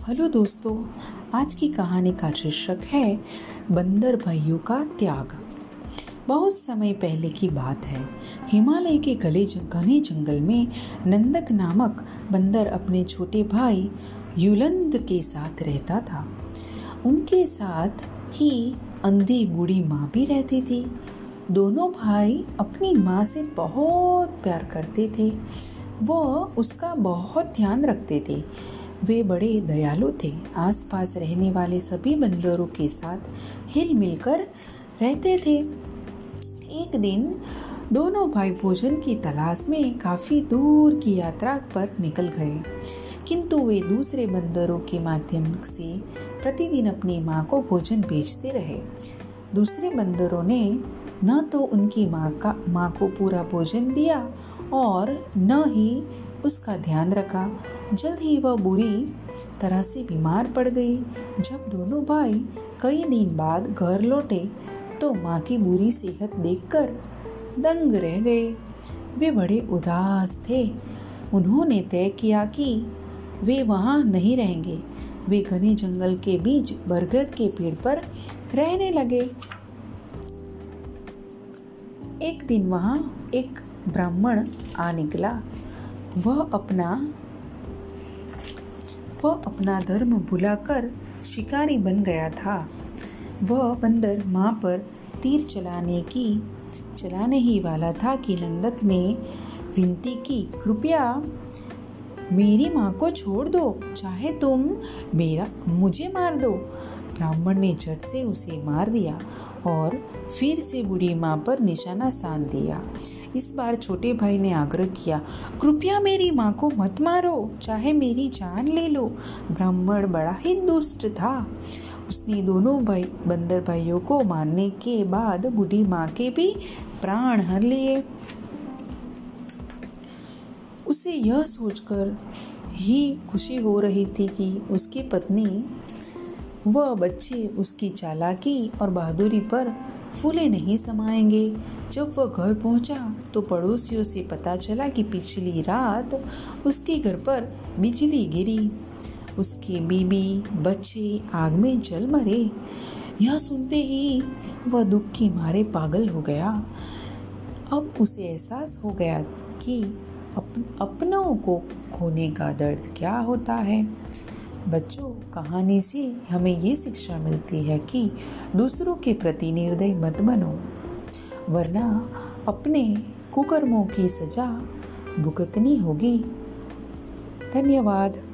Hello दोस्तों, आज की कहानी का शीर्षक है बंदर भाइयों का त्याग। बहुत समय पहले की बात है। हिमालय के गले घने जंगल में नंदक नामक बंदर अपने छोटे भाई युलंद के साथ रहता था। उनके साथ ही अंधी बूढ़ी माँ भी रहती थी। दोनों भाई अपनी माँ से बहुत प्यार करते थे। वो उसका बहुत ध्यान रखते थे। वे बड़े दयालु थे। आसपास रहने वाले सभी बंदरों के साथ हिल मिलकर रहते थे। एक दिन दोनों भाई भोजन की तलाश में काफ़ी दूर की यात्रा पर निकल गए। किंतु वे दूसरे बंदरों के माध्यम से प्रतिदिन अपनी माँ को भोजन भेजते रहे। दूसरे बंदरों ने न तो उनकी माँ का, माँ को पूरा भोजन दिया और न ही उसका ध्यान रखा। जल्द ही वह बुरी तरह से बीमार पड़ गई। जब दोनों भाई कई दिन बाद घर लौटे तो माँ की बुरी सेहत देखकर दंग रह गए। वे बड़े उदास थे। उन्होंने तय किया कि वे वहाँ नहीं रहेंगे। वे घने जंगल के बीच बरगद के पेड़ पर रहने लगे। एक दिन वहाँ एक ब्राह्मण आ निकला। वह अपना वह अपना धर्म भुलाकर शिकारी बन गया था। वह बंदर माँ पर तीर चलाने की, चलाने ही वाला था कि नंदक ने विनती की, कृपया मेरी माँ को छोड़ दो, चाहे तुम मेरा, मुझे मार दो। ब्राह्मण ने झट से उसे मार दिया और फिर से बूढ़ी माँ पर निशाना साध दिया। इस बार छोटे भाई ने आग्रह किया, कृपया मेरी माँ को मत मारो, चाहे मेरी जान ले लो। ब्राह्मण बड़ा ही दुष्ट था। उसने दोनों भाई, बंदर भाइयों को मारने के बाद बूढ़ी माँ के भी प्राण हर लिए। उसे यह सोचकर ही खुशी हो रही थी कि उसकी पत्नी वह बच्चे उसकी चालाकी और बहादुरी पर फूले नहीं समाएँगे। जब वह घर पहुँचा तो पड़ोसियों से पता चला कि पिछली रात उसके घर पर बिजली गिरी। उसके बीबी बच्चे आग में जल मरे। यह सुनते ही वह दुख के मारे पागल हो गया। अब उसे एहसास हो गया कि अप, अपनों को खोने का दर्द क्या होता है? बच्चों कहानी से हमें ये शिक्षा मिलती है कि दूसरों के प्रति निर्दय मत बनो वरना अपने कुकर्मों की सजा भुगतनी होगी। धन्यवाद।